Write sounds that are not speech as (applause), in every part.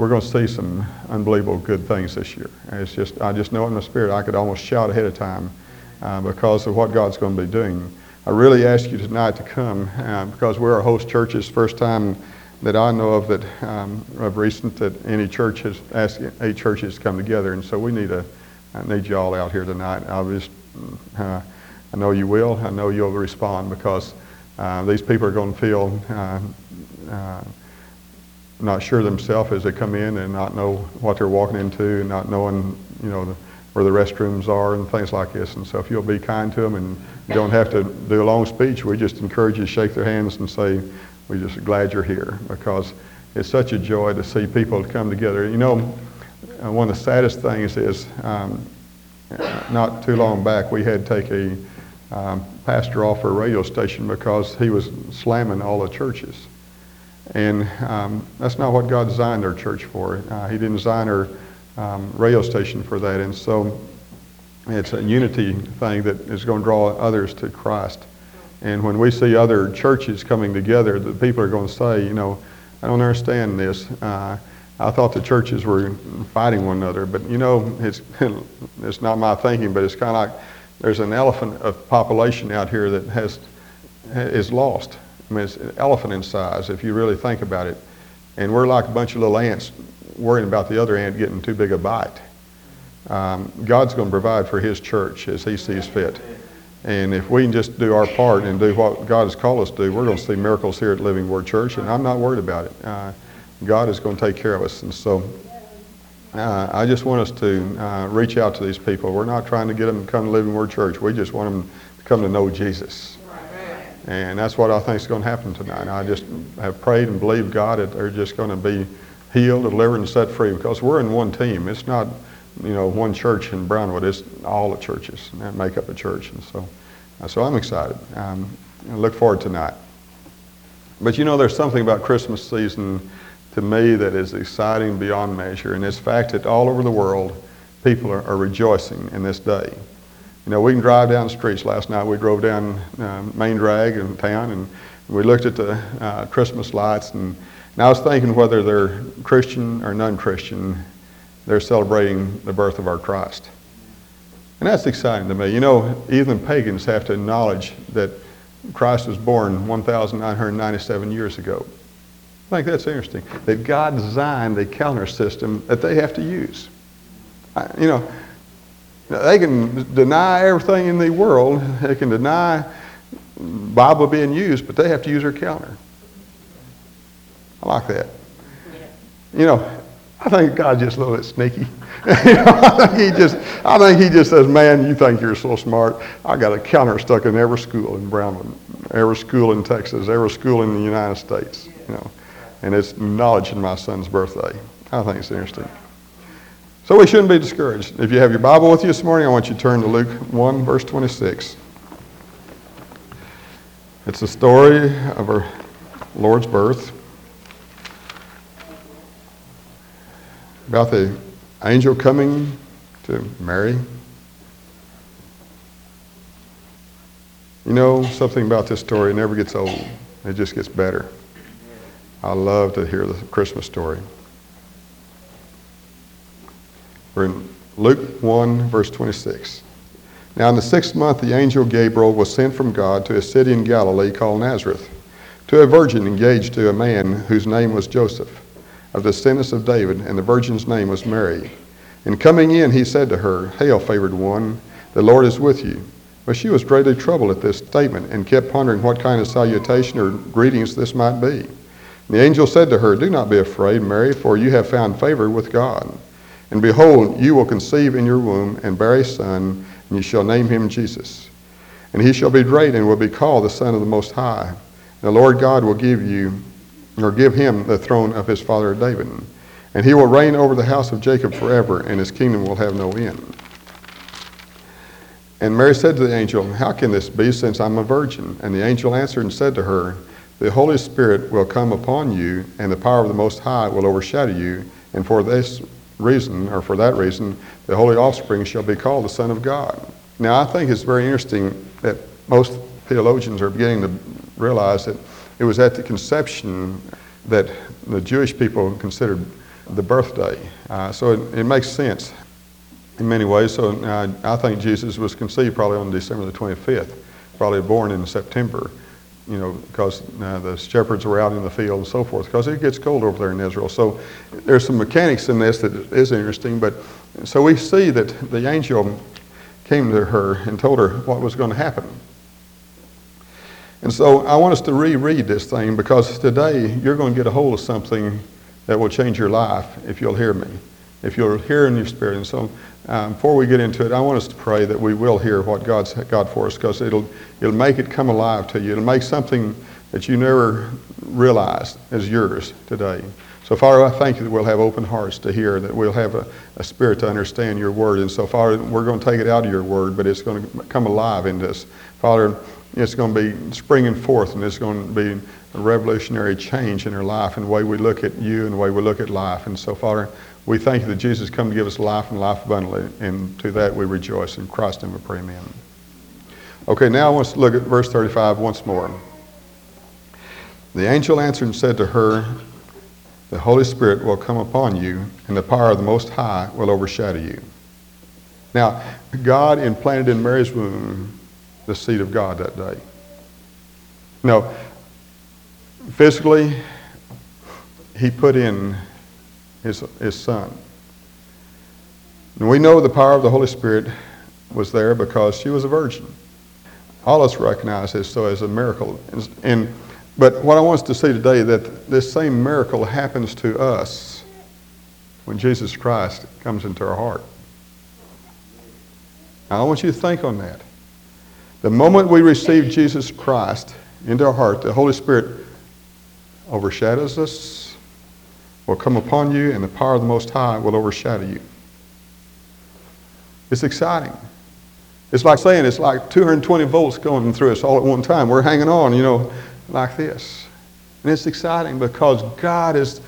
we're going to see some unbelievable good things this year. And it's just, I just know in the spirit I could almost shout ahead of time uh, because of what God's going to be doing. I really ask you tonight to come uh, because we're a host church. It's the first time that I know of that um, of recent that any church has asked eight churches to come together, and so we need a I need you all out here tonight. I just uh, I know you will. I know you'll respond because uh, these people are going to feel uh, uh, not sure themselves as they come in and not know what they're walking into and not knowing you know the, where the restrooms are and things like this. And so if you'll be kind to them and you don't have to do a long speech, we just encourage you to shake their hands and say, we're just glad you're here because it's such a joy to see people come together. You know, uh, one of the saddest things is um, not too long back we had to take a um, pastor off a radio station because he was slamming all the churches. And um, that's not what God designed our church for. Uh, he didn't design our um, radio station for that. And so it's a unity thing that is going to draw others to Christ. And when we see other churches coming together, the people are going to say, you know, I don't understand this. Uh, I thought the churches were fighting one another, but you know, it's, (laughs) it's not my thinking, but it's kind of like there's an elephant of population out here that has is lost. I mean, it's an elephant in size if you really think about it. And we're like a bunch of little ants worrying about the other ant getting too big a bite. Um, God's going to provide for His church as He sees fit. And if we can just do our part and do what God has called us to do, we're going to see miracles here at Living Word Church, and I'm not worried about it. Uh, God is going to take care of us. And so uh, I just want us to uh, reach out to these people. We're not trying to get them to come to Living Word Church. We just want them to come to know Jesus. And that's what I think is going to happen tonight. I just have prayed and believed God that they're just going to be healed, delivered, and set free because we're in one team. It's not you know, one church in Brownwood. It's all the churches that make up a church. And so, uh, so I'm excited. Um, I look forward to tonight. But you know, there's something about Christmas season to me that is exciting beyond measure, and it's the fact that all over the world, people are, are rejoicing in this day. You know, we can drive down the streets. Last night we drove down uh, Main Drag in town, and we looked at the uh, Christmas lights, and, and I was thinking whether they're Christian or non-Christian, they're celebrating the birth of our Christ. And that's exciting to me. You know, even pagans have to acknowledge that Christ was born 1,997 years ago. I think that's interesting. That God designed a calendar system that they have to use. I, you know, they can deny everything in the world. They can deny Bible being used, but they have to use their counter. I like that. You know, I think God's just a little bit sneaky. (laughs) you know, I think he just, I think he just says, "Man, you think you're so smart? I got a counter stuck in every school in Brownwood, every school in Texas, every school in the United States. You know, and it's knowledge in my son's birthday. I think it's interesting. So we shouldn't be discouraged. If you have your Bible with you this morning, I want you to turn to Luke 1, verse 26. It's the story of our Lord's birth. about the angel coming to Mary. You know, something about this story never gets old, it just gets better. I love to hear the Christmas story. In Luke 1, verse 26. Now, in the sixth month, the angel Gabriel was sent from God to a city in Galilee called Nazareth, to a virgin engaged to a man whose name was Joseph of the descendants of David, and the virgin's name was Mary. And coming in, he said to her, Hail, favored one, the Lord is with you. But she was greatly troubled at this statement, and kept pondering what kind of salutation or greetings this might be. And the angel said to her, Do not be afraid, Mary, for you have found favor with God. And behold, you will conceive in your womb, and bear a son, and you shall name him Jesus. And he shall be great, and will be called the Son of the Most High. And the Lord God will give you or give him the throne of his father David. And he will reign over the house of Jacob forever, and his kingdom will have no end. And Mary said to the angel, How can this be, since I'm a virgin? And the angel answered and said to her, The Holy Spirit will come upon you, and the power of the Most High will overshadow you. And for this reason, or for that reason, the holy offspring shall be called the Son of God. Now, I think it's very interesting that most theologians are beginning to realize that it was at the conception that the Jewish people considered the birthday. Uh, so it, it, makes sense in many ways. So uh, I think Jesus was conceived probably on December the 25th, probably born in September, you know, because uh, the shepherds were out in the field and so forth, because it gets cold over there in Israel. So there's some mechanics in this that is interesting. But so we see that the angel came to her and told her what was going to happen. And so I want us to reread this thing because today you're going to get a hold of something that will change your life if you'll hear me, if you'll hear in your spirit. And so um, before we get into it, I want us to pray that we will hear what God's got for us because it'll, it'll make it come alive to you. It'll make something that you never realized as yours today. So, Father, I thank you that we'll have open hearts to hear, that we'll have a, a, spirit to understand your word. And so, Father, we're going to take it out of your word, but it's going to come alive in this. Father, it's going to be springing forth and it's going to be a revolutionary change in our life and the way we look at you and the way we look at life. And so, Father, we thank you that Jesus has come to give us life and life abundantly. And to that we rejoice. In Christ we pray, amen. Okay, now I want to look at verse 35 once more. The angel answered and said to her, The Holy Spirit will come upon you, and the power of the Most High will overshadow you. Now, God implanted in Mary's womb the seed of God that day. No, physically, he put in his, his son. And we know the power of the Holy Spirit was there because she was a virgin. All us recognize this so as a miracle. And, but what I want us to see today that this same miracle happens to us when Jesus Christ comes into our heart. Now, I want you to think on that. The moment we receive Jesus Christ into our heart, the Holy Spirit overshadows us, will come upon you, and the power of the Most High will overshadow you. It's exciting. It's like saying it's like 220 volts going through us all at one time. We're hanging on, you know, like this. And it's exciting because God is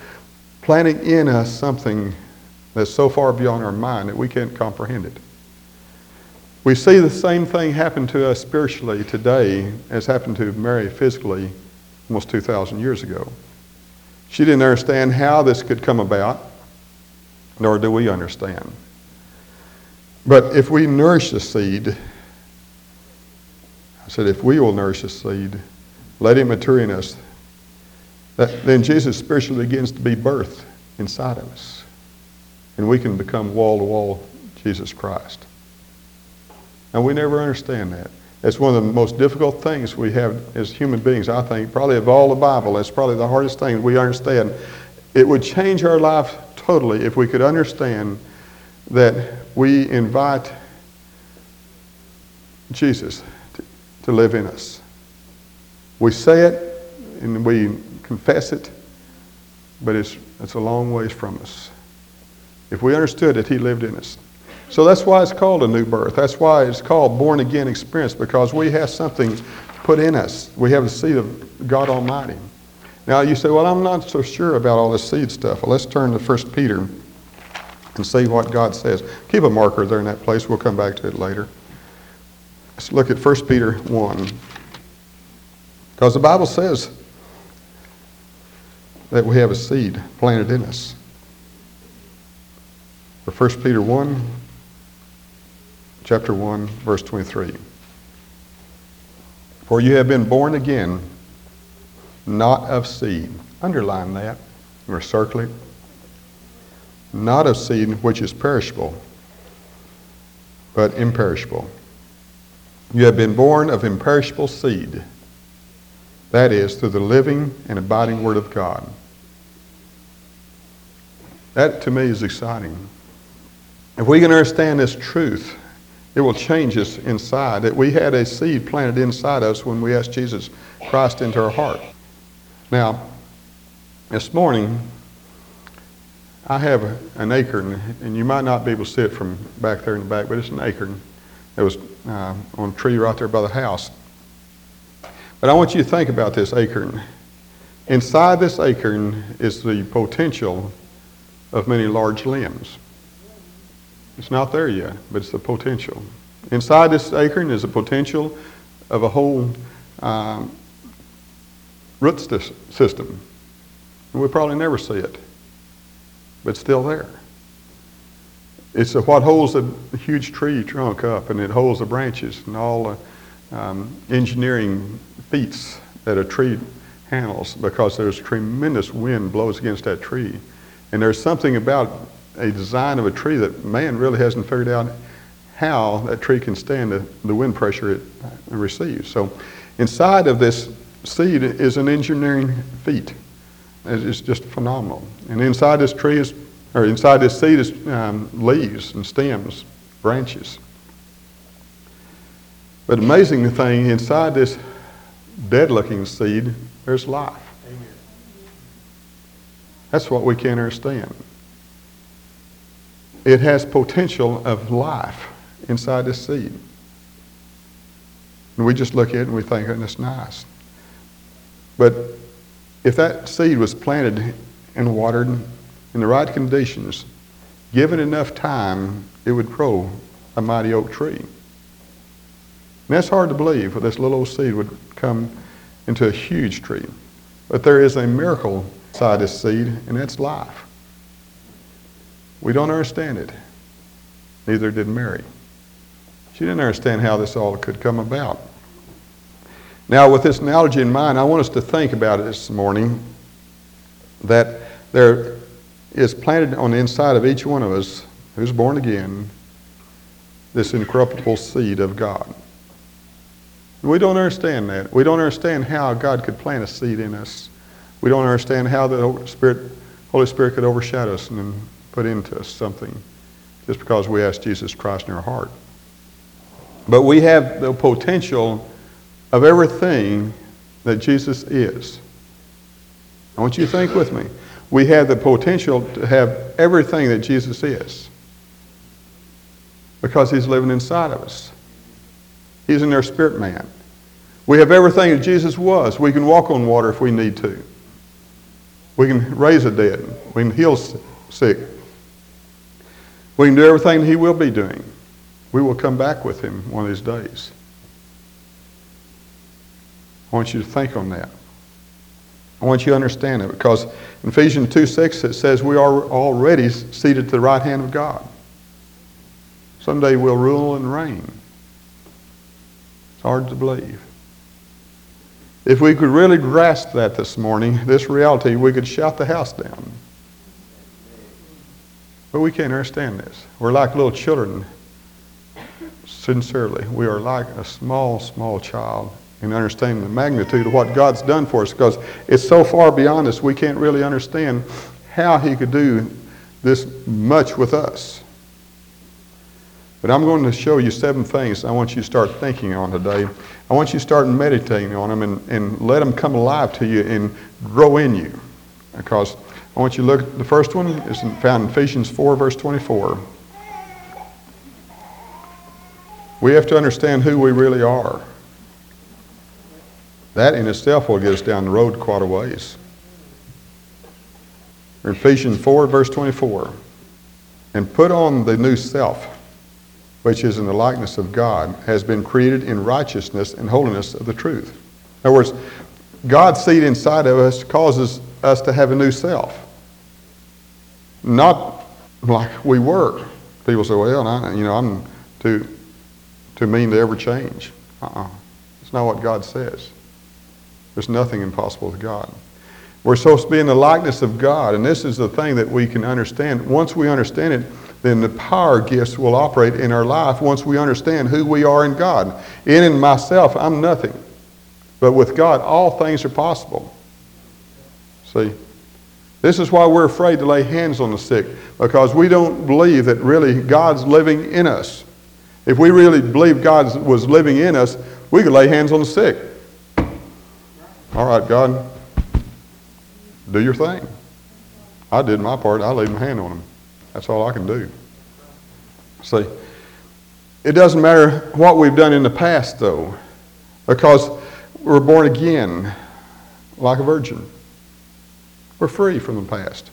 planting in us something that's so far beyond our mind that we can't comprehend it. We see the same thing happen to us spiritually today as happened to Mary physically almost 2,000 years ago. She didn't understand how this could come about, nor do we understand. But if we nourish the seed, I said, if we will nourish the seed, let it mature in us, that, then Jesus spiritually begins to be birthed inside of us. And we can become wall to wall Jesus Christ. And we never understand that. It's one of the most difficult things we have as human beings, I think, probably of all the Bible. It's probably the hardest thing we understand. It would change our life totally if we could understand that we invite Jesus to, to live in us. We say it and we confess it, but it's, it's a long ways from us. If we understood that He lived in us, so that's why it's called a new birth. That's why it's called born again experience because we have something put in us. We have the seed of God Almighty. Now you say, well, I'm not so sure about all this seed stuff. Well, let's turn to 1 Peter and see what God says. Keep a marker there in that place. We'll come back to it later. Let's look at 1 Peter 1. Because the Bible says that we have a seed planted in us. For 1 Peter 1, chapter 1, verse 23. For you have been born again, not of seed. Underline that or circle it. Not of seed which is perishable, but imperishable. You have been born of imperishable seed. That is, through the living and abiding Word of God. That to me is exciting. If we can understand this truth, it will change us inside. That we had a seed planted inside us when we asked Jesus Christ into our heart. Now, this morning, I have an acorn, and you might not be able to see it from back there in the back, but it's an acorn that was uh, on a tree right there by the house. But I want you to think about this acorn. Inside this acorn is the potential of many large limbs. It's not there yet, but it's the potential. Inside this acorn is the potential of a whole um, root system. We probably never see it. but still there. It's what holds a huge tree trunk up, and it holds the branches and all the um, engineering feats that a tree handles because there's tremendous wind blows against that tree. And there's something about a design of a tree that man really hasn't figured out how that tree can stand the, the wind pressure it receives. So inside of this seed is an engineering feat. It's just phenomenal. And inside this tree is or inside this seed is um, leaves and stems, branches. But amazing thing, inside this dead-looking seed, there's life. Amen. That's what we can't understand. It has potential of life inside this seed. And we just look at it and we think, oh, that's nice. But if that seed was planted and watered in the right conditions, given enough time, it would grow a mighty oak tree. And that's hard to believe, but this little old seed would come into a huge tree. But there is a miracle inside this seed, and that's life. We don't understand it. Neither did Mary. She didn't understand how this all could come about. Now, with this analogy in mind, I want us to think about it this morning that there is planted on the inside of each one of us who's born again this incorruptible seed of God. We don't understand that. We don't understand how God could plant a seed in us. We don't understand how the Spirit, Holy Spirit could overshadow us and put into something just because we ask Jesus Christ in our heart. But we have the potential of everything that Jesus is. I want you to think with me we have the potential to have everything that Jesus is because he's living inside of us. He's in our spirit man. We have everything that Jesus was. We can walk on water if we need to. We can raise the dead. We can heal sick. We can do everything he will be doing. We will come back with him one of these days. I want you to think on that. I want you to understand it because in Ephesians 2 6 it says we are already seated to the right hand of God. Someday we'll rule and reign. It's hard to believe. If we could really grasp that this morning, this reality, we could shout the house down. But we can't understand this. We're like little children. Sincerely, we are like a small, small child in understanding the magnitude of what God's done for us because it's so far beyond us, we can't really understand how He could do this much with us. But I'm going to show you seven things I want you to start thinking on today. I want you to start meditating on them and, and let them come alive to you and grow in you. Because I want you to look at the first one is found in Ephesians 4, verse 24. We have to understand who we really are. That in itself will get us down the road quite a ways. In Ephesians 4, verse 24. And put on the new self, which is in the likeness of God, has been created in righteousness and holiness of the truth. In other words, God's seed inside of us causes us to have a new self. Not like we were. People say, well, I, you know, I'm too, too mean to ever change. Uh-uh. It's not what God says. There's nothing impossible to God. We're supposed to be in the likeness of God, and this is the thing that we can understand. Once we understand it, then the power gifts will operate in our life once we understand who we are in God. In and myself, I'm nothing. But with God, all things are possible. See? This is why we're afraid to lay hands on the sick, because we don't believe that really God's living in us. If we really believe God was living in us, we could lay hands on the sick. All right, God, do your thing. I did my part. I laid my hand on them. That's all I can do. See, it doesn't matter what we've done in the past, though, because we're born again like a virgin. We're free from the past.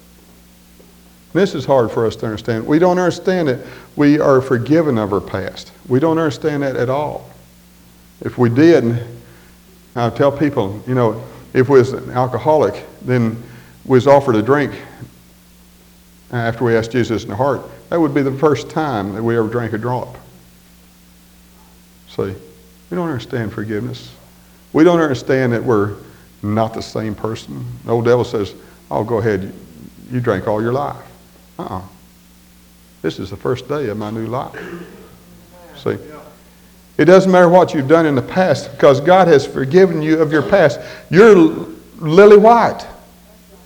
This is hard for us to understand. We don't understand it. We are forgiven of our past. We don't understand that at all. If we did, I tell people, you know, if we was an alcoholic, then we was offered a drink, after we asked Jesus in the heart, that would be the first time that we ever drank a drop. See, we don't understand forgiveness. We don't understand that we're not the same person. The old devil says, oh, go ahead, you drank all your life. Uh-uh. This is the first day of my new life. See? It doesn't matter what you've done in the past because God has forgiven you of your past. You're lily white.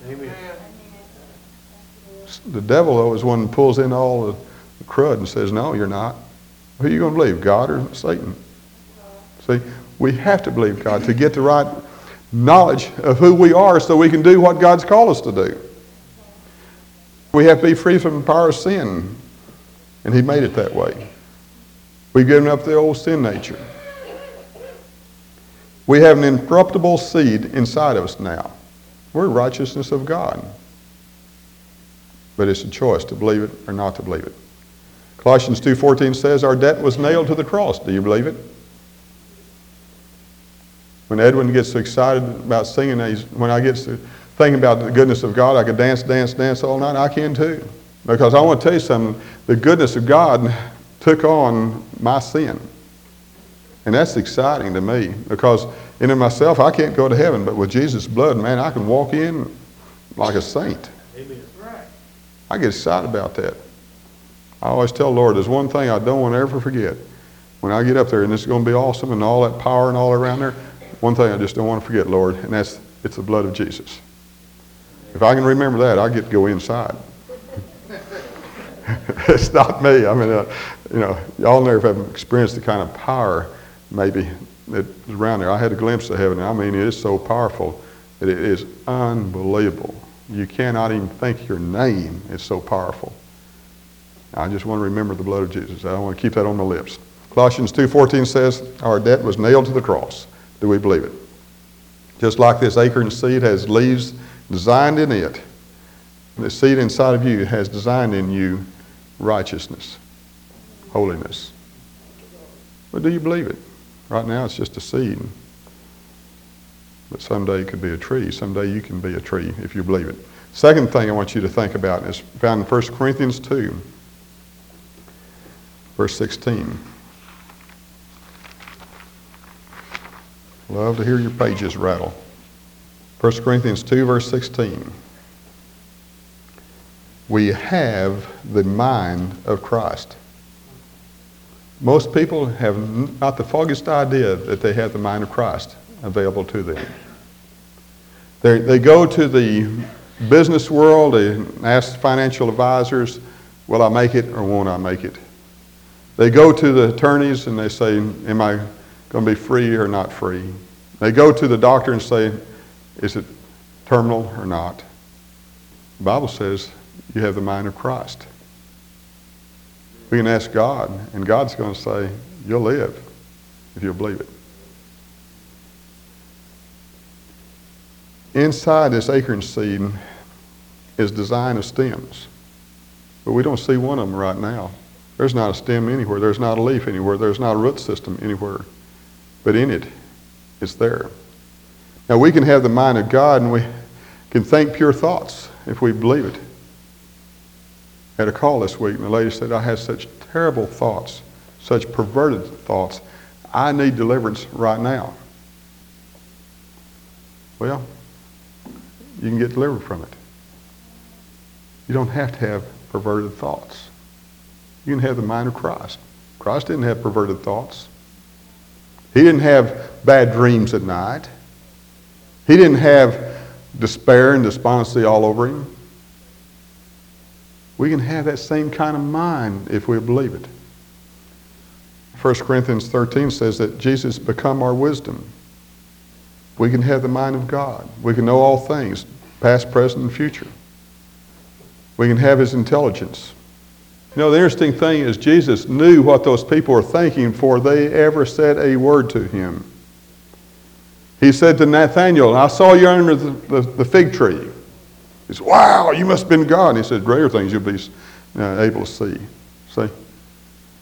Amen. The devil, though, is one that pulls in all the crud and says, No, you're not. Who are you going to believe, God or Satan? See, we have to believe God to get the right knowledge of who we are so we can do what God's called us to do. We have to be free from the power of sin, and He made it that way. We've given up the old sin nature. We have an incorruptible seed inside of us now. We're righteousness of God. But it's a choice to believe it or not to believe it. Colossians 2.14 says, Our debt was nailed to the cross. Do you believe it? When Edwin gets so excited about singing, when I get to thinking about the goodness of God, I could dance, dance, dance all night. I can too. Because I want to tell you something. The goodness of God took on my sin. And that's exciting to me because in and myself, I can't go to heaven, but with Jesus' blood, man, I can walk in like a saint. Amen. I get excited about that. I always tell Lord, there's one thing I don't want to ever forget. When I get up there and it's going to be awesome and all that power and all around there, one thing I just don't want to forget, Lord, and that's it's the blood of Jesus. If I can remember that, I get to go inside. (laughs) it's not me. I mean, uh, you know, y'all never have experienced the kind of power maybe that is around there. I had a glimpse of heaven. I mean, it is so powerful that it is unbelievable. You cannot even think your name is so powerful. I just want to remember the blood of Jesus. I want to keep that on my lips. Colossians 2.14 says, our debt was nailed to the cross. Do we believe it? Just like this acorn seed has leaves designed in it, the seed inside of you has designed in you righteousness, holiness. But do you believe it? Right now it's just a seed. But someday it could be a tree. Someday you can be a tree if you believe it. Second thing I want you to think about is found in 1 Corinthians 2, verse 16. Love to hear your pages rattle. 1 Corinthians 2, verse 16. We have the mind of Christ. Most people have not the foggiest idea that they have the mind of Christ available to them. They, they go to the business world, and ask financial advisors, will I make it or won't I make it? They go to the attorneys and they say, am I going to be free or not free? They go to the doctor and say, is it terminal or not? The Bible says you have the mind of Christ. We can ask God, and God's going to say, you'll live if you'll believe it. Inside this acorn seed is design of stems. But we don't see one of them right now. There's not a stem anywhere. There's not a leaf anywhere. There's not a root system anywhere. But in it, it's there. Now we can have the mind of God and we can think pure thoughts if we believe it. I had a call this week and the lady said, I have such terrible thoughts, such perverted thoughts. I need deliverance right now. Well, you can get delivered from it. You don't have to have perverted thoughts. You can have the mind of Christ. Christ didn't have perverted thoughts. He didn't have bad dreams at night. He didn't have despair and despondency all over him. We can have that same kind of mind if we believe it. 1 Corinthians 13 says that Jesus become our wisdom. We can have the mind of God. We can know all things, past, present, and future. We can have his intelligence. You know, the interesting thing is Jesus knew what those people were thinking before they ever said a word to him. He said to Nathanael, I saw you under the, the, the fig tree. He said, Wow, you must have been God. And he said, Greater things you'll be uh, able to see. See?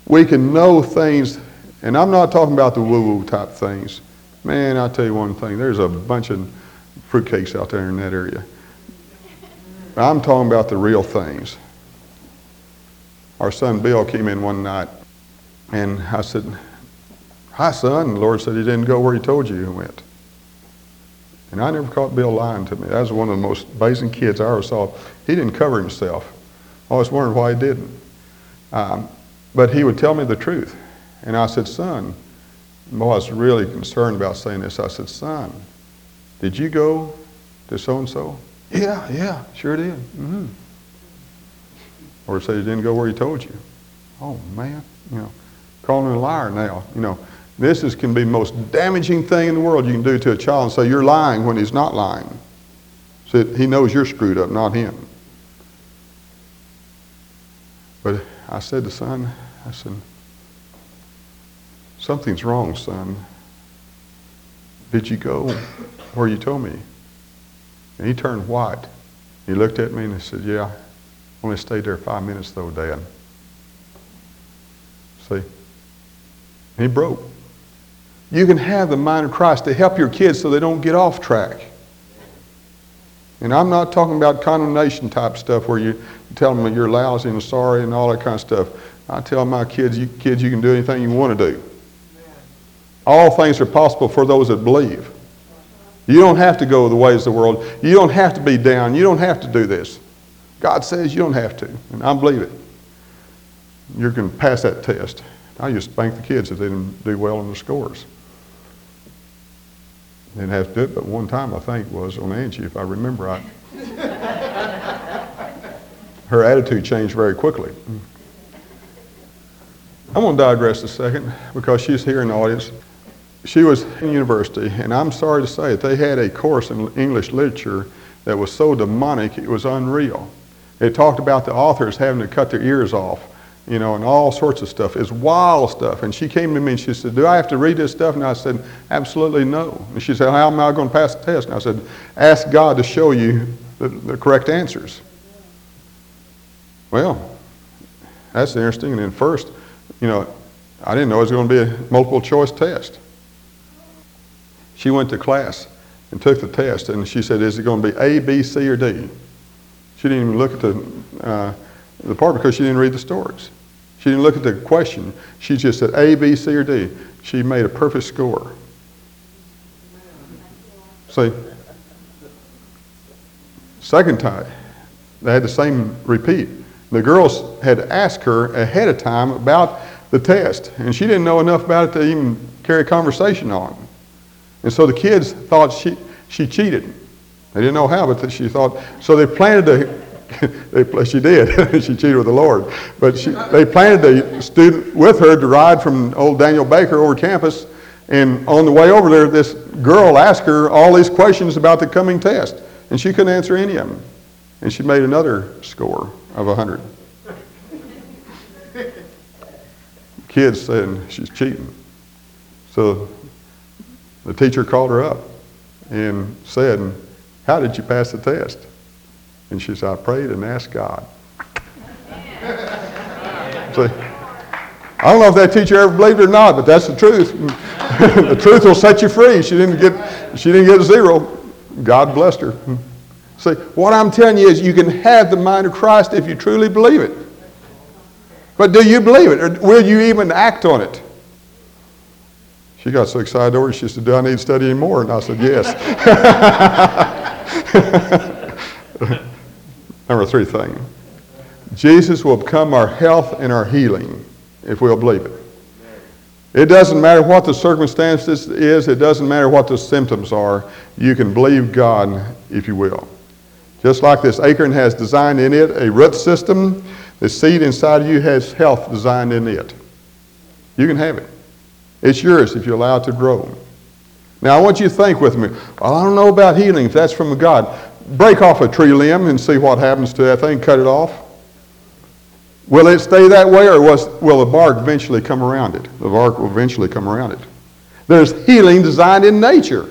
We can know things, and I'm not talking about the woo woo type things. Man, I'll tell you one thing there's a bunch of fruitcakes out there in that area. I'm talking about the real things. Our son Bill came in one night, and I said, Hi, son. And the Lord said he didn't go where he told you he went. And I never caught Bill lying to me. That was one of the most amazing kids I ever saw. He didn't cover himself. I was wondering why he didn't. Um, but he would tell me the truth. And I said, Son, boy, I was really concerned about saying this. I said, Son, did you go to so and so? Yeah, yeah, sure did. Mm-hmm. Or say he didn't go where he told you. Oh, man, you know, calling a liar now. You know, this is, can be the most damaging thing in the world you can do to a child and say you're lying when he's not lying. So he knows you're screwed up, not him. But I said to son, I said, something's wrong, son. Did you go where you told me? And he turned white. He looked at me and he said, yeah, only stayed there five minutes though, Dad. See? And he broke. You can have the mind of Christ to help your kids so they don't get off track. And I'm not talking about condemnation type stuff where you tell them you're lousy and sorry and all that kind of stuff. I tell my kids, you, kids, you can do anything you want to do. All things are possible for those that believe. You don't have to go the ways of the world. You don't have to be down. You don't have to do this. God says you don't have to, and I believe it. You can pass that test. I used to spank the kids if they didn't do well on the scores. Didn't have to do it, but one time I think was on Angie, if I remember right. (laughs) Her attitude changed very quickly. I'm going to digress a second because she's here in the audience. She was in university, and I'm sorry to say it, they had a course in English literature that was so demonic it was unreal. It talked about the authors having to cut their ears off you know, and all sorts of stuff. It's wild stuff. And she came to me and she said, Do I have to read this stuff? And I said, Absolutely no. And she said, How am I going to pass the test? And I said, Ask God to show you the, the correct answers. Well, that's interesting. And then first, you know, I didn't know it was going to be a multiple choice test. She went to class and took the test, and she said, Is it going to be A, B, C, or D? She didn't even look at the. Uh, the part because she didn't read the stories. She didn't look at the question. She just said A, B, C, or D. She made a perfect score. See? Second time, they had the same repeat. The girls had asked her ahead of time about the test, and she didn't know enough about it to even carry a conversation on. And so the kids thought she, she cheated. They didn't know how, but she thought, so they planted a (laughs) they, she did. (laughs) she cheated with the Lord. But she, they planted a student with her to ride from old Daniel Baker over campus. And on the way over there, this girl asked her all these questions about the coming test. And she couldn't answer any of them. And she made another score of 100. Kids said she's cheating. So the teacher called her up and said, How did you pass the test? And she said, I prayed and asked God. (laughs) See, I don't know if that teacher ever believed it or not, but that's the truth. (laughs) the truth will set you free. She didn't get, she didn't get zero. God blessed her. See, what I'm telling you is you can have the mind of Christ if you truly believe it. But do you believe it? Or will you even act on it? She got so excited over it, she said, Do I need to study anymore? And I said, Yes. (laughs) (laughs) Number three thing Jesus will become our health and our healing if we'll believe it. It doesn't matter what the circumstances is, it doesn't matter what the symptoms are. You can believe God if you will. Just like this acorn has designed in it a root system, the seed inside of you has health designed in it. You can have it. It's yours if you allow it to grow. Now, I want you to think with me. Well, I don't know about healing if that's from God break off a tree limb and see what happens to that thing, cut it off. Will it stay that way or was, will the bark eventually come around it? The bark will eventually come around it. There's healing designed in nature.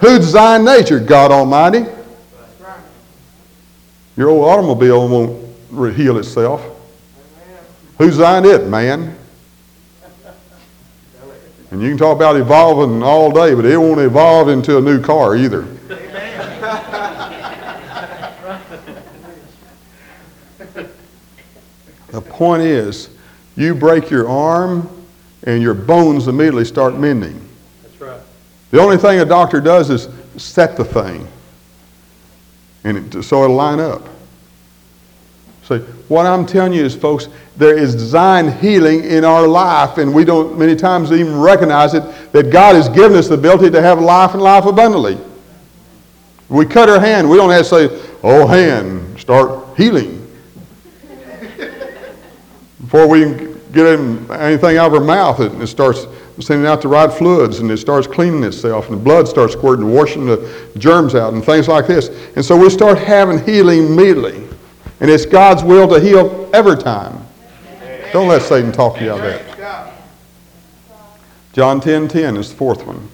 Who designed nature? God Almighty. Your old automobile won't heal itself. Who designed it? Man. And you can talk about evolving all day, but it won't evolve into a new car either. (laughs) The point is, you break your arm and your bones immediately start mending. That's right. The only thing a doctor does is set the thing, and it, so it'll line up. See, what I'm telling you is, folks, there is design healing in our life, and we don't many times even recognize it that God has given us the ability to have life and life abundantly. We cut our hand, we don't have to say, "Oh, hand, start healing." (laughs) Before we get anything out of our mouth, it, it starts sending out the right fluids and it starts cleaning itself and the blood starts squirting, washing the germs out and things like this. And so we start having healing immediately. And it's God's will to heal every time. Don't let Satan talk you out of that. John 10 10 is the fourth one.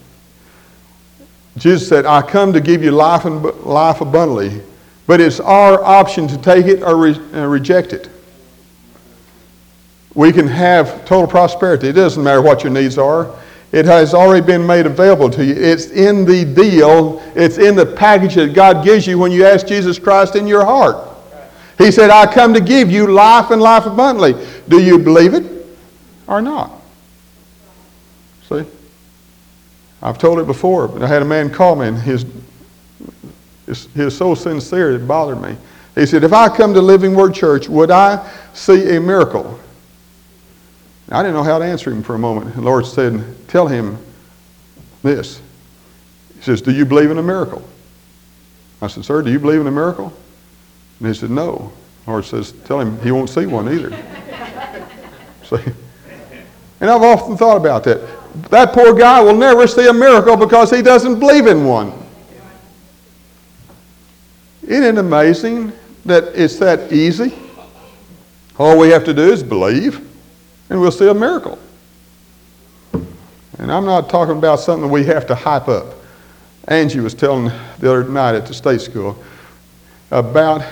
Jesus said, I come to give you life and life abundantly, but it's our option to take it or re- uh, reject it. We can have total prosperity. It doesn't matter what your needs are. It has already been made available to you. It's in the deal, it's in the package that God gives you when you ask Jesus Christ in your heart. He said, I come to give you life and life abundantly. Do you believe it or not? See? I've told it before, but I had a man call me and his, he was so sincere it bothered me. He said, If I come to Living Word Church, would I see a miracle? I didn't know how to answer him for a moment. The Lord said, Tell him this. He says, Do you believe in a miracle? I said, Sir, do you believe in a miracle? And he said, No. The Lord says, Tell him he won't see one either. (laughs) see? And I've often thought about that. That poor guy will never see a miracle because he doesn't believe in one. Isn't it amazing that it's that easy? All we have to do is believe and we'll see a miracle. And I'm not talking about something we have to hype up. Angie was telling the other night at the state school about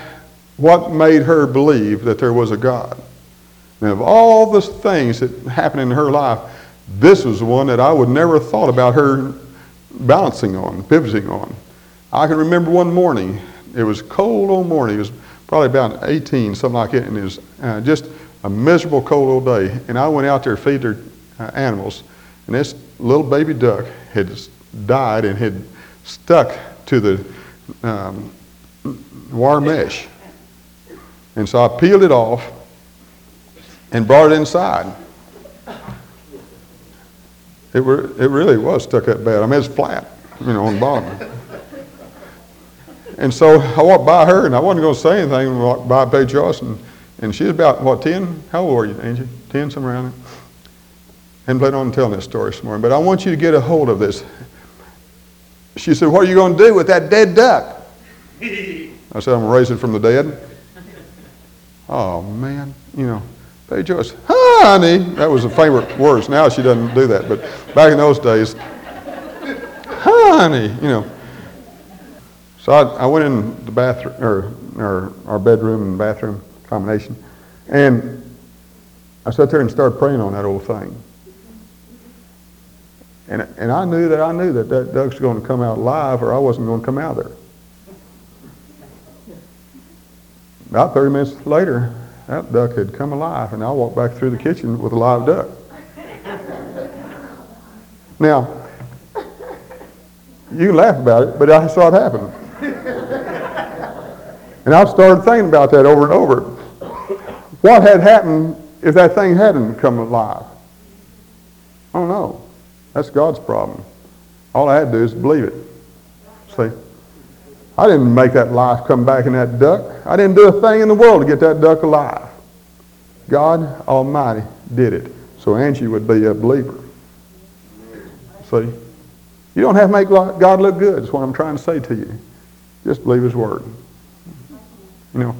what made her believe that there was a God. And of all the things that happened in her life, this was one that I would never have thought about her balancing on, pivoting on. I can remember one morning, it was cold old morning, it was probably about 18, something like that, and it was uh, just a miserable, cold old day, and I went out there to feed their uh, animals, and this little baby duck had died and had stuck to the um, wire mesh. And so I peeled it off and brought it inside. It, were, it really was stuck up bad. I mean, it's flat, you know, on the bottom. and so I walked by her, and I wasn't going to say anything. I walked by Paige Joyce, and and she was about, what, 10? How old were you, Angie? 10, somewhere around there? And plan on telling this story some more. But I want you to get a hold of this. She said, What are you going to do with that dead duck? (laughs) I said, I'm going to raise it from the dead. Oh, man. You know, Paige Joyce, honey. That was a favorite words. Now she doesn't do that. But back in those days, honey, you know. So I, I went in the bathroom, or, or our bedroom and bathroom combination. And I sat there and started praying on that old thing. And, and I knew that I knew that that duck's going to come out alive or I wasn't going to come out there. About 30 minutes later, that duck had come alive, and I walked back through the kitchen with a live duck. now, you laugh about it, but I saw it happen. and I've started thinking about that over and over. What had happened if that thing hadn't come alive? I don't know. That's God's problem. All I had to do is believe it. See? I didn't make that life come back in that duck. I didn't do a thing in the world to get that duck alive. God Almighty did it. So Angie would be a believer. See? You don't have to make God look good, is what I'm trying to say to you. Just believe His Word. You know,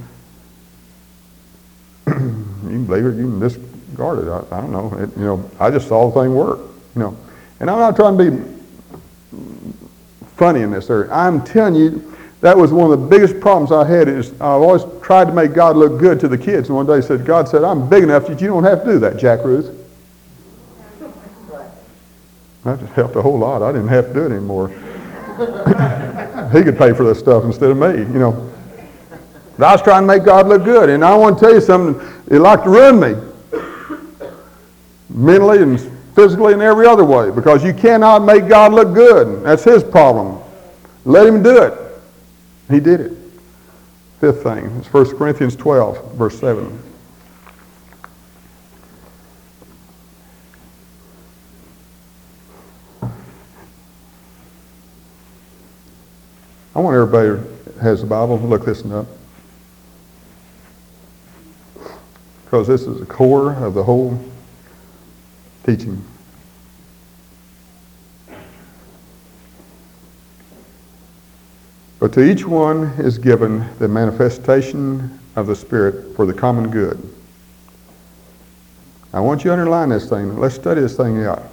(clears throat) you can believe it, you can discard it. I, I don't know. It, you know, I just saw the thing work. You know, and I'm not trying to be funny in this area. I'm telling you, that was one of the biggest problems I had. Is I've always tried to make God look good to the kids. And one day, he said, God said, "I'm big enough that you don't have to do that, Jack Ruth." (laughs) That just helped a whole lot. I didn't have to do it anymore. (laughs) he could pay for this stuff instead of me, you know. But I was trying to make God look good. And I want to tell you something, it like to ruin me. Mentally and physically and every other way. Because you cannot make God look good. That's his problem. Let him do it. He did it. Fifth thing is 1 Corinthians 12, verse 7. I want everybody who has the Bible to look this up. Because this is the core of the whole teaching. But to each one is given the manifestation of the Spirit for the common good. I want you to underline this thing. Let's study this thing out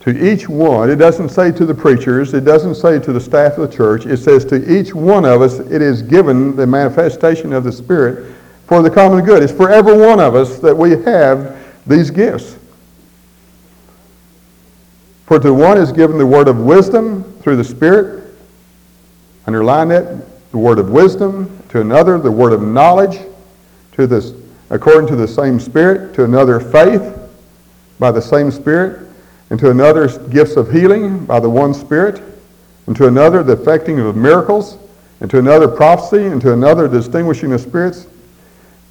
to each one, it doesn't say to the preachers, it doesn't say to the staff of the church, it says to each one of us, it is given the manifestation of the Spirit for the common good. It's for every one of us that we have these gifts. For to one is given the word of wisdom through the Spirit. Underline that, the word of wisdom. To another, the word of knowledge, to this, according to the same Spirit. To another, faith by the same Spirit and to another gifts of healing by the one Spirit, and to another the effecting of miracles, and to another prophecy, and to another distinguishing of spirits,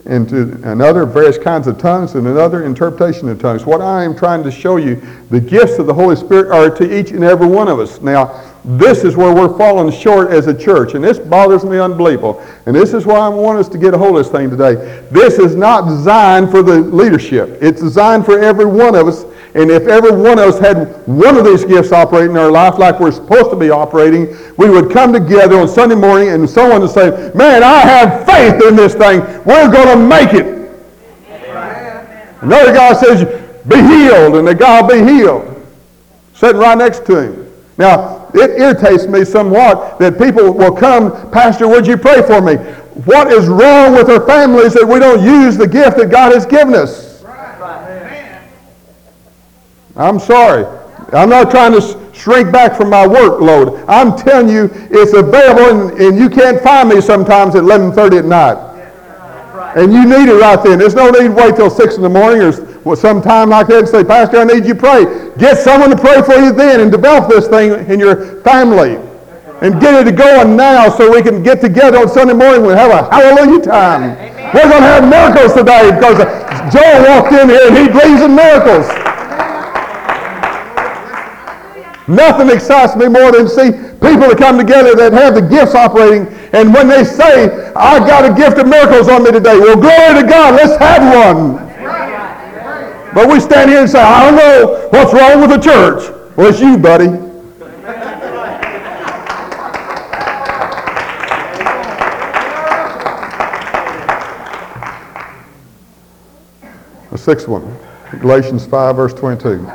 and to another various kinds of tongues, and another interpretation of tongues. What I am trying to show you, the gifts of the Holy Spirit are to each and every one of us. Now, this is where we're falling short as a church, and this bothers me unbelievable. And this is why I want us to get a hold of this thing today. This is not designed for the leadership. It's designed for every one of us and if every one of us had one of these gifts operating in our life like we're supposed to be operating, we would come together on Sunday morning and someone would say, Man, I have faith in this thing. We're going to make it. Another guy says, Be healed, and the guy will be healed. Sitting right next to him. Now, it irritates me somewhat that people will come, Pastor, would you pray for me? What is wrong with our families that we don't use the gift that God has given us? I'm sorry. I'm not trying to shrink back from my workload. I'm telling you, it's available, and, and you can't find me sometimes at 11:30 at night. And you need it right then. There's no need to wait till 6 in the morning or some time like that and say, Pastor, I need you to pray. Get someone to pray for you then and develop this thing in your family. And get it going now so we can get together on Sunday morning and have a hallelujah time. We're going to have miracles today because Joel walked in here and he believes in miracles. Nothing excites me more than see people that come together that have the gifts operating, and when they say, I got a gift of miracles on me today, well, glory to God, let's have one. But we stand here and say, I don't know what's wrong with the church. Well, it's you, buddy. The sixth one, Galatians 5, verse 22.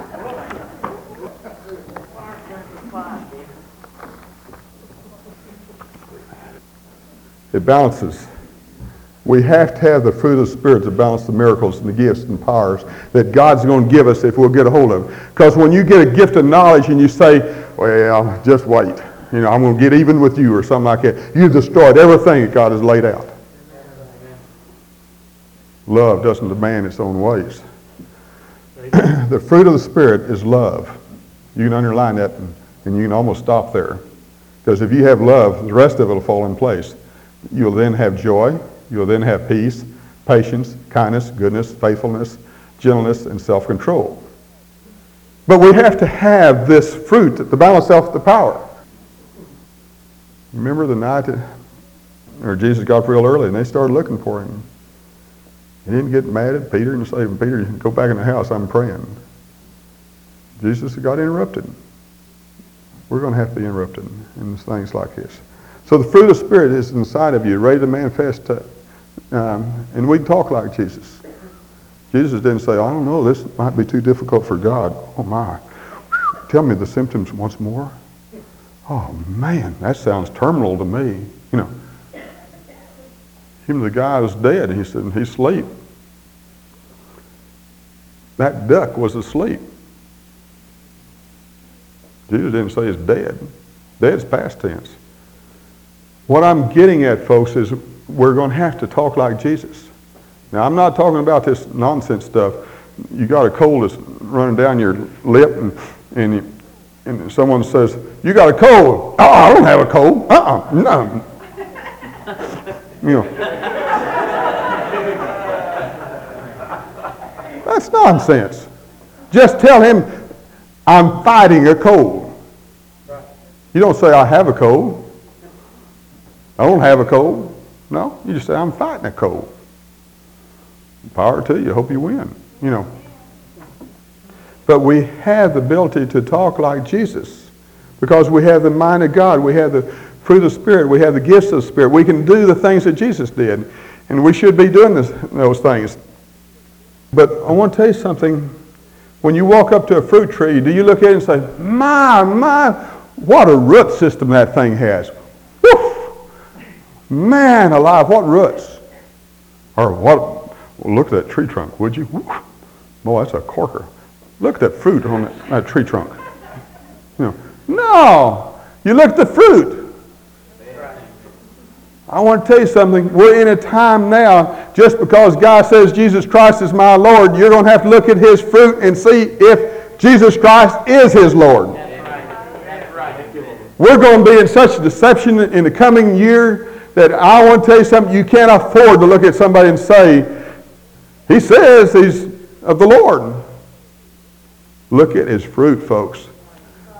It balances. We have to have the fruit of the Spirit to balance the miracles and the gifts and powers that God's going to give us if we'll get a hold of. them. Because when you get a gift of knowledge and you say, well, just wait. You know, I'm going to get even with you or something like that. You've destroyed everything that God has laid out. Love doesn't demand its own ways. (clears throat) the fruit of the Spirit is love. You can underline that and, and you can almost stop there. Because if you have love, the rest of it will fall in place. You'll then have joy. You'll then have peace, patience, kindness, goodness, faithfulness, gentleness, and self-control. But we have to have this fruit to balance out the power. Remember the night that, or Jesus got real early and they started looking for him. He didn't get mad at Peter and say, Peter, go back in the house, I'm praying. Jesus got interrupted. We're going to have to be interrupted in things like this. So the fruit of the Spirit is inside of you, ready to manifest. Um, and we talk like Jesus. Jesus didn't say, I don't know, this might be too difficult for God. Oh, my. Tell me the symptoms once more. Oh, man, that sounds terminal to me. You know, even the guy was dead. He said, he's asleep. That duck was asleep. Jesus didn't say he's dead. Dead's past tense. What I'm getting at, folks, is we're going to have to talk like Jesus. Now, I'm not talking about this nonsense stuff. You got a cold that's running down your lip, and, and, and someone says, You got a cold. Oh, I don't have a cold. Uh uh no. You know. That's nonsense. Just tell him, I'm fighting a cold. You don't say, I have a cold. I don't have a cold. No, you just say, I'm fighting a cold. Power to you. Hope you win. You know. But we have the ability to talk like Jesus because we have the mind of God. We have the fruit of the Spirit. We have the gifts of the Spirit. We can do the things that Jesus did. And we should be doing this, those things. But I want to tell you something. When you walk up to a fruit tree, do you look at it and say, My, my, what a root system that thing has? Man alive, what roots? Or what? Well, look at that tree trunk, would you? Woof. Boy, that's a corker. Look at that fruit on that, that tree trunk. You know, no, you look at the fruit. I want to tell you something. We're in a time now, just because God says Jesus Christ is my Lord, you're going to have to look at his fruit and see if Jesus Christ is his Lord. We're going to be in such a deception in the coming year that I want to tell you something. You can't afford to look at somebody and say, He says he's of the Lord. Look at his fruit, folks.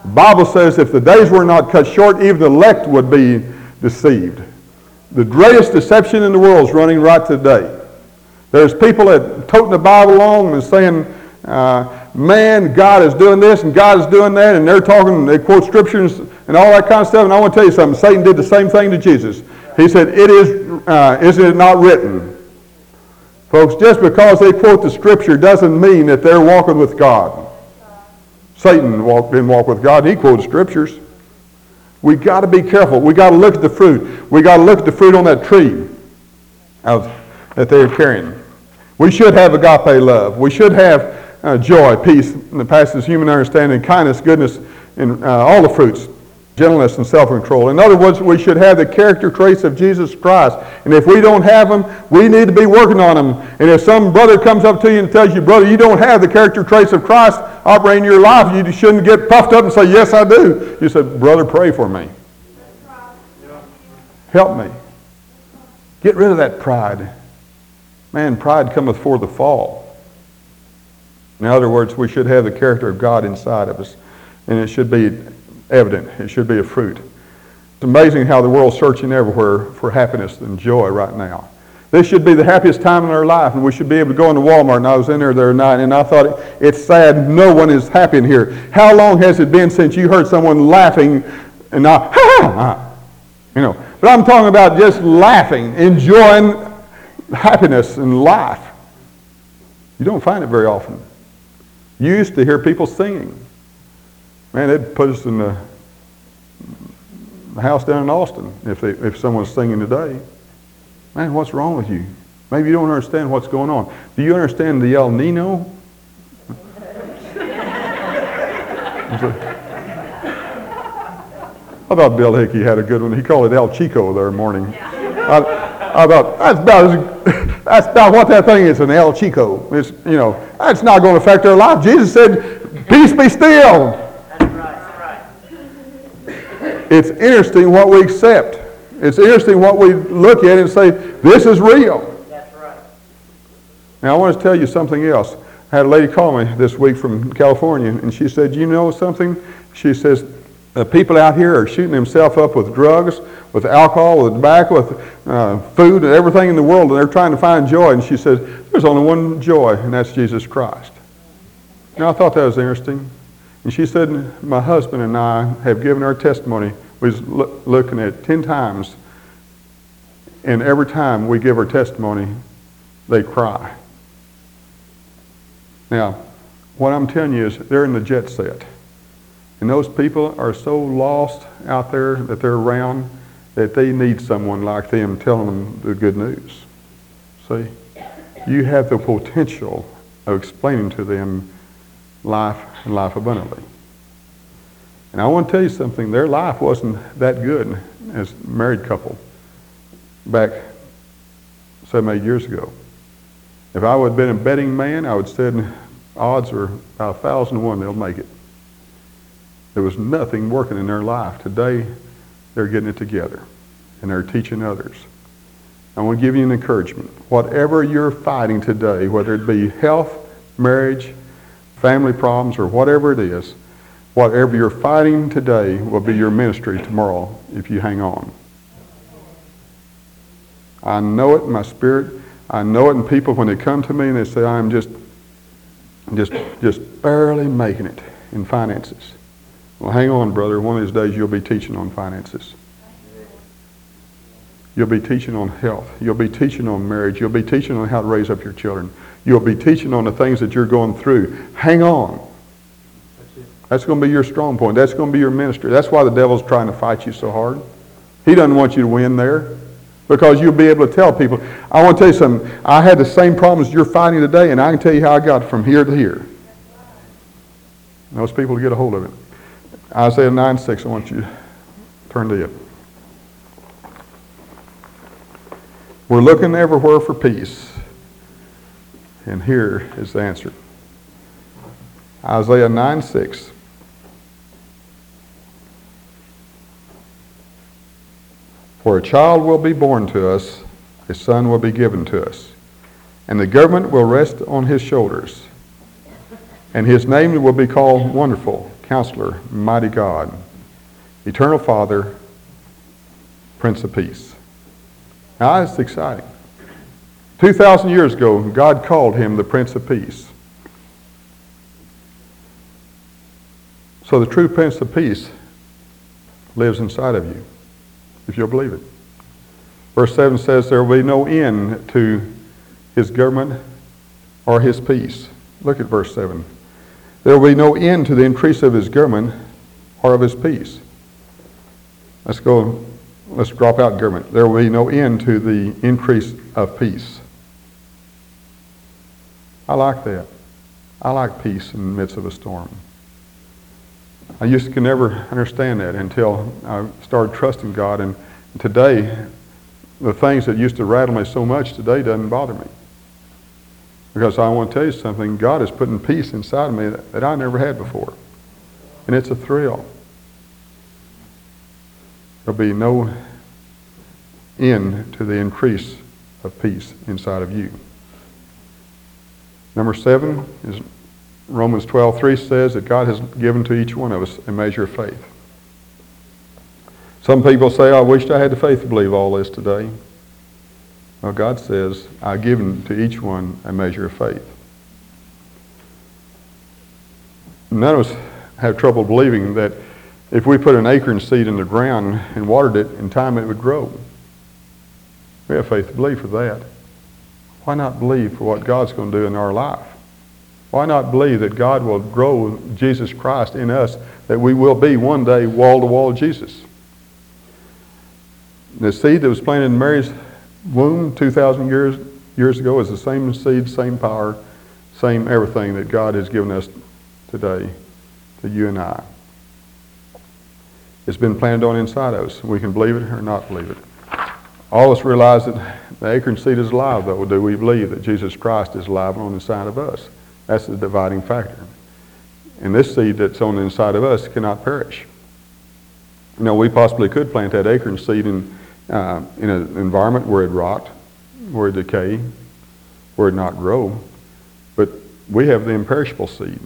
The Bible says if the days were not cut short, even the elect would be deceived. The greatest deception in the world is running right today. There's people that toting the Bible along and saying, uh, man, God is doing this and God is doing that, and they're talking, they quote scriptures and all that kind of stuff. And I want to tell you something. Satan did the same thing to Jesus. He said, It is, uh, isn't it not written? Folks, just because they quote the scripture doesn't mean that they're walking with God. Satan walked, didn't walk with God. He quoted scriptures. We got to be careful. We got to look at the fruit. We got to look at the fruit on that tree of, that they're carrying. We should have agape love. We should have uh, joy, peace, and the passes human understanding, kindness, goodness, and uh, all the fruits, gentleness, and self-control. In other words, we should have the character traits of Jesus Christ. And if we don't have them, we need to be working on them. And if some brother comes up to you and tells you, brother, you don't have the character traits of Christ operating in your life, you shouldn't get puffed up and say, yes, I do. You said, brother, pray for me. Help me. Get rid of that pride. Man, pride cometh before the fall. In other words, we should have the character of God inside of us, and it should be evident. It should be a fruit. It's amazing how the world's searching everywhere for happiness and joy right now. This should be the happiest time in our life, and we should be able to go into Walmart. And I was in there the other night, and I thought, it's sad no one is happy in here. How long has it been since you heard someone laughing and not, ha (laughs) ha, you know? But I'm talking about just laughing, enjoying happiness and life. You don't find it very often. You used to hear people singing. Man, they'd put us in the, the house down in Austin if, they, if someone's singing today. Man, what's wrong with you? Maybe you don't understand what's going on. Do you understand the El Nino? I thought Bill Hickey had a good one. He called it El Chico there morning. I, I thought that's about that's about what that thing is, an El Chico. It's you know that's not going to affect our life. Jesus said, "Peace be still." That's right. That's right. It's interesting what we accept. It's interesting what we look at and say, "This is real." That's right. Now I want to tell you something else. I had a lady call me this week from California, and she said, "You know something?" She says, the people out here are shooting themselves up with drugs, with alcohol, with tobacco, with uh, food, and everything in the world, and they're trying to find joy. And she says, There's only one joy, and that's Jesus Christ. Now, I thought that was interesting. And she said, My husband and I have given our testimony. We was lo- looking at 10 times, and every time we give our testimony, they cry. Now, what I'm telling you is they're in the jet set. And those people are so lost out there that they're around that they need someone like them telling them the good news. See? You have the potential of explaining to them life and life abundantly. And I want to tell you something, their life wasn't that good as a married couple back seven, eight years ago. If I would have been a betting man, I would have said odds are about a thousand to one they'll make it. There was nothing working in their life. Today, they're getting it together and they're teaching others. I want to give you an encouragement. Whatever you're fighting today, whether it be health, marriage, family problems, or whatever it is, whatever you're fighting today will be your ministry tomorrow if you hang on. I know it in my spirit. I know it in people when they come to me and they say, I'm just, just, just barely making it in finances. Well, hang on, brother. One of these days you'll be teaching on finances. You'll be teaching on health. You'll be teaching on marriage. You'll be teaching on how to raise up your children. You'll be teaching on the things that you're going through. Hang on. That's going to be your strong point. That's going to be your ministry. That's why the devil's trying to fight you so hard. He doesn't want you to win there because you'll be able to tell people. I want to tell you something. I had the same problems you're fighting today, and I can tell you how I got from here to here. Those people get a hold of it. Isaiah 9 6, I want you to turn to it. We're looking everywhere for peace. And here is the answer Isaiah 9 6. For a child will be born to us, a son will be given to us, and the government will rest on his shoulders. And his name will be called Wonderful, Counselor, Mighty God, Eternal Father, Prince of Peace. Now, that's exciting. 2,000 years ago, God called him the Prince of Peace. So the true Prince of Peace lives inside of you, if you'll believe it. Verse 7 says, There will be no end to his government or his peace. Look at verse 7. There will be no end to the increase of his government or of his peace. Let's go, let's drop out government. There will be no end to the increase of peace. I like that. I like peace in the midst of a storm. I used to never understand that until I started trusting God. And today, the things that used to rattle me so much today doesn't bother me. Because I want to tell you something, God is putting peace inside of me that, that I never had before. And it's a thrill. There'll be no end to the increase of peace inside of you. Number seven is Romans 12:3 says that God has given to each one of us a measure of faith. Some people say, I wished I had the faith to believe all this today. Well, God says, I've given to each one a measure of faith. None of us have trouble believing that if we put an acorn seed in the ground and watered it, in time it would grow. We have faith to believe for that. Why not believe for what God's going to do in our life? Why not believe that God will grow Jesus Christ in us, that we will be one day wall to wall Jesus? The seed that was planted in Mary's womb 2,000 years, years ago is the same seed, same power, same everything that God has given us today to you and I. It's been planted on inside of us. We can believe it or not believe it. All of us realize that the acorn seed is alive, though. Do we believe that Jesus Christ is alive on the inside of us? That's the dividing factor. And this seed that's on the inside of us cannot perish. You know, we possibly could plant that acorn seed in uh, in an environment where it rot, where it decay, where it not grow. But we have the imperishable seed.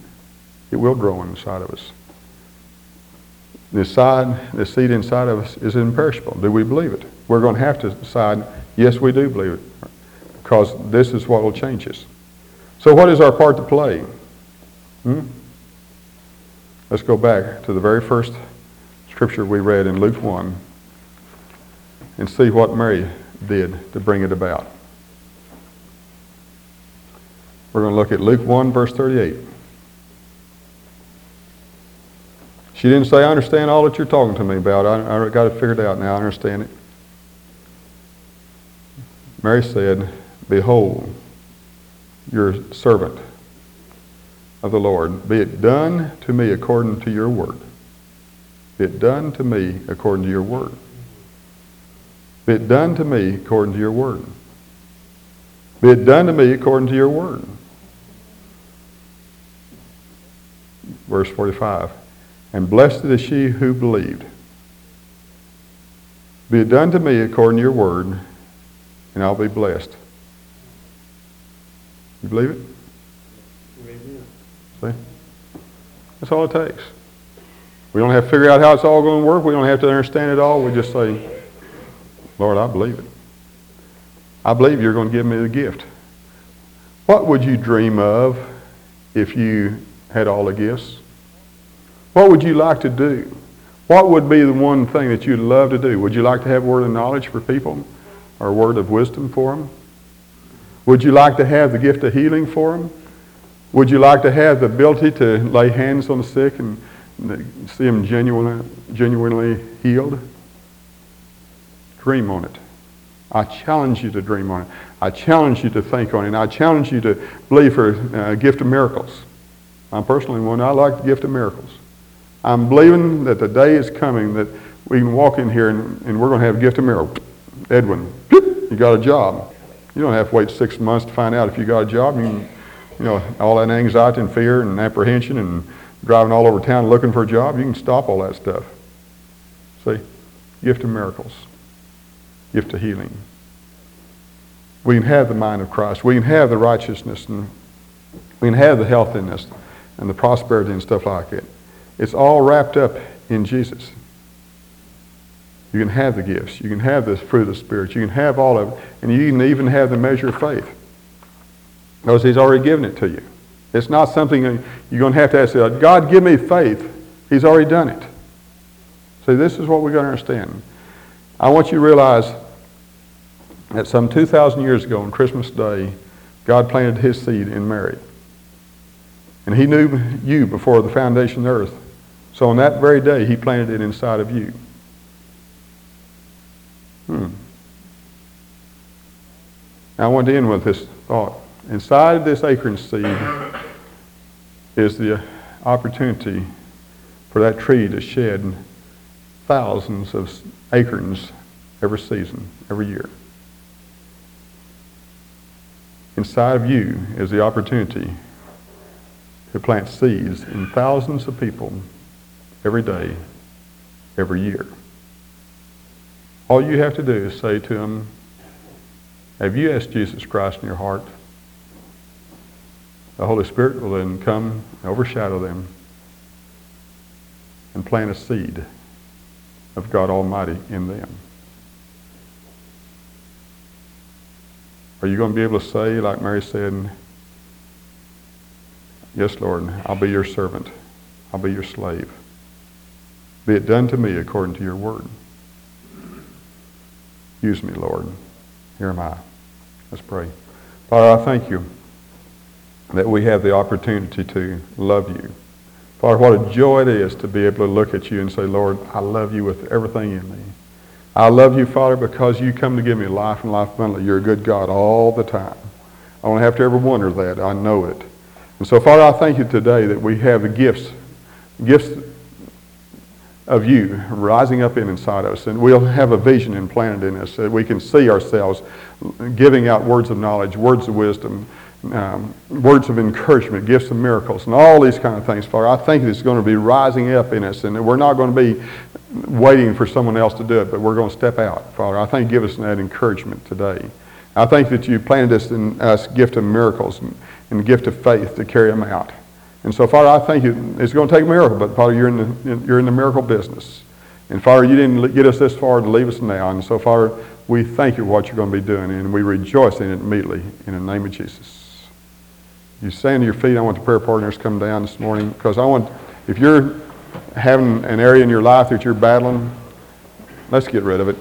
It will grow inside of us. The side, the seed inside of us is imperishable. Do we believe it? We're going to have to decide, yes, we do believe it, because this is what will change us. So what is our part to play? Hmm? Let's go back to the very first scripture we read in Luke 1 and see what Mary did to bring it about. We're going to look at Luke 1, verse 38. She didn't say, I understand all that you're talking to me about. I, I got it figured out now. I understand it. Mary said, Behold, your servant of the Lord. Be it done to me according to your word. Be it done to me according to your word. Be it done to me according to your word. Be it done to me according to your word. Verse 45. And blessed is she who believed. Be it done to me according to your word, and I'll be blessed. You believe it? See? That's all it takes. We don't have to figure out how it's all going to work. We don't have to understand it all. We just say, Lord, I believe it. I believe you're going to give me the gift. What would you dream of if you had all the gifts? What would you like to do? What would be the one thing that you'd love to do? Would you like to have a word of knowledge for people or a word of wisdom for them? Would you like to have the gift of healing for them? Would you like to have the ability to lay hands on the sick and see them genuinely, genuinely healed? Dream on it. I challenge you to dream on it. I challenge you to think on it. And I challenge you to believe for a uh, gift of miracles. I'm personally one. I like the gift of miracles. I'm believing that the day is coming that we can walk in here and, and we're going to have a gift of miracles. Edwin, you got a job. You don't have to wait six months to find out if you got a job. You, you know, all that anxiety and fear and apprehension and driving all over town looking for a job, you can stop all that stuff. See? Gift of miracles. Gift of healing. We can have the mind of Christ. We can have the righteousness and we can have the healthiness and the prosperity and stuff like it. It's all wrapped up in Jesus. You can have the gifts. You can have the fruit of the Spirit. You can have all of it. And you can even have the measure of faith. Because He's already given it to you. It's not something you're going to have to ask God, give me faith. He's already done it. See, this is what we've got to understand. I want you to realize that some 2,000 years ago on Christmas Day, God planted His seed in Mary. And He knew you before the foundation of the earth. So on that very day, He planted it inside of you. Hmm. I want to end with this thought. Inside of this acorn seed is the opportunity for that tree to shed thousands of acorns every season, every year. Inside of you is the opportunity to plant seeds in thousands of people every day, every year. All you have to do is say to them, Have you asked Jesus Christ in your heart? The Holy Spirit will then come and overshadow them and plant a seed of God Almighty in them. Are you going to be able to say, like Mary said, Yes, Lord, I'll be your servant. I'll be your slave. Be it done to me according to your word. Use me, Lord. Here am I. Let's pray. Father, I thank you that we have the opportunity to love you. Father, what a joy it is to be able to look at you and say, Lord, I love you with everything in me. I love you, Father, because you come to give me life and life abundantly. You're a good God all the time. I don't have to ever wonder that. I know it. And so, Father, I thank you today that we have the gifts, gifts of you rising up in inside us. And we'll have a vision implanted in us that we can see ourselves giving out words of knowledge, words of wisdom, um, words of encouragement, gifts of miracles, and all these kind of things, Father. I think it's going to be rising up in us, and we're not going to be waiting for someone else to do it, but we're going to step out, Father. I think give us that encouragement today. I think that you planted us in us gift of miracles and, and gift of faith to carry them out. And so, Father, I think it's going to take a miracle, but Father, you're in the, you're in the miracle business. And Father, you didn't get us this far to leave us now. And so, Father, we thank you for what you're going to be doing, and we rejoice in it immediately in the name of Jesus. You stand to your feet. I want the prayer partners to come down this morning because I want, if you're having an area in your life that you're battling, let's get rid of it.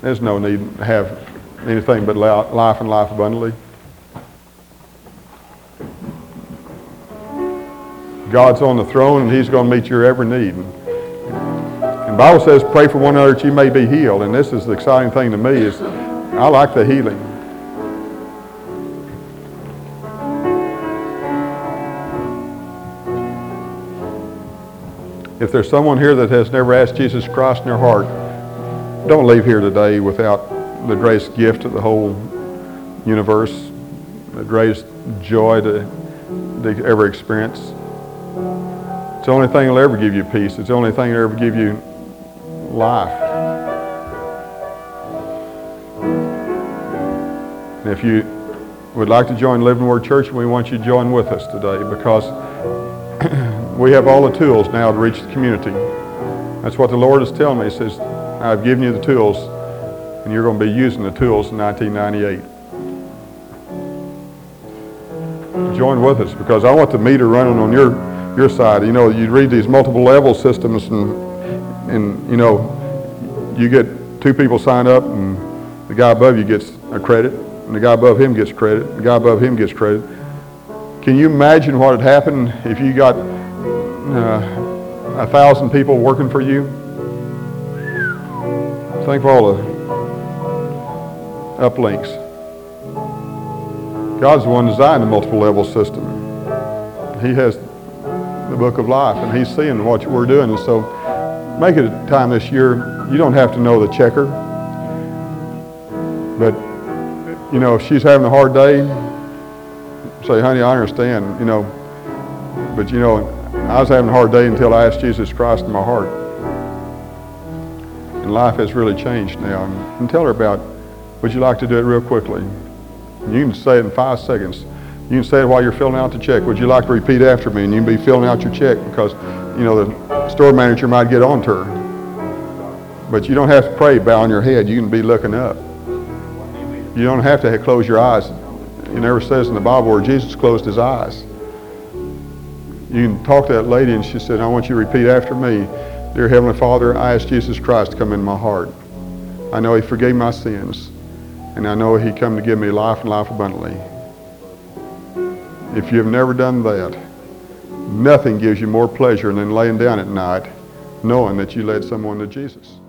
There's no need to have anything but life and life abundantly. God's on the throne and he's going to meet your every need. And Bible says pray for one another that you may be healed. And this is the exciting thing to me is I like the healing. If there's someone here that has never asked Jesus Christ in their heart, don't leave here today without the greatest gift of the whole universe the greatest joy to, to ever experience. It's the only thing that'll ever give you peace. It's the only thing that'll ever give you life. And if you would like to join Living Word Church, we want you to join with us today because (clears throat) we have all the tools now to reach the community. That's what the Lord is telling me. He says, I've given you the tools, and you're going to be using the tools in 1998. Join with us because I want the meter running on your, your side. You know, you read these multiple level systems, and, and you know, you get two people sign up, and the guy above you gets a credit, and the guy above him gets credit, the guy above him gets credit. Can you imagine what would happen if you got uh, a thousand people working for you? Think of all the uplinks. God's the one designed the multiple level system. He has the book of life, and He's seeing what we're doing. And so, make it a time this year. You don't have to know the checker, but you know, if she's having a hard day, say, honey, I understand, you know, but you know, I was having a hard day until I asked Jesus Christ in my heart. And life has really changed now. And tell her about, would you like to do it real quickly? You can say it in five seconds. You can say it while you're filling out the check. Would you like to repeat after me? And you can be filling out your check because, you know, the store manager might get on to her. But you don't have to pray bowing your head. You can be looking up. You don't have to close your eyes. It never says in the Bible where Jesus closed his eyes. You can talk to that lady and she said, I want you to repeat after me. Dear Heavenly Father, I ask Jesus Christ to come in my heart. I know he forgave my sins. And I know he come to give me life and life abundantly. If you've never done that, nothing gives you more pleasure than laying down at night knowing that you led someone to Jesus.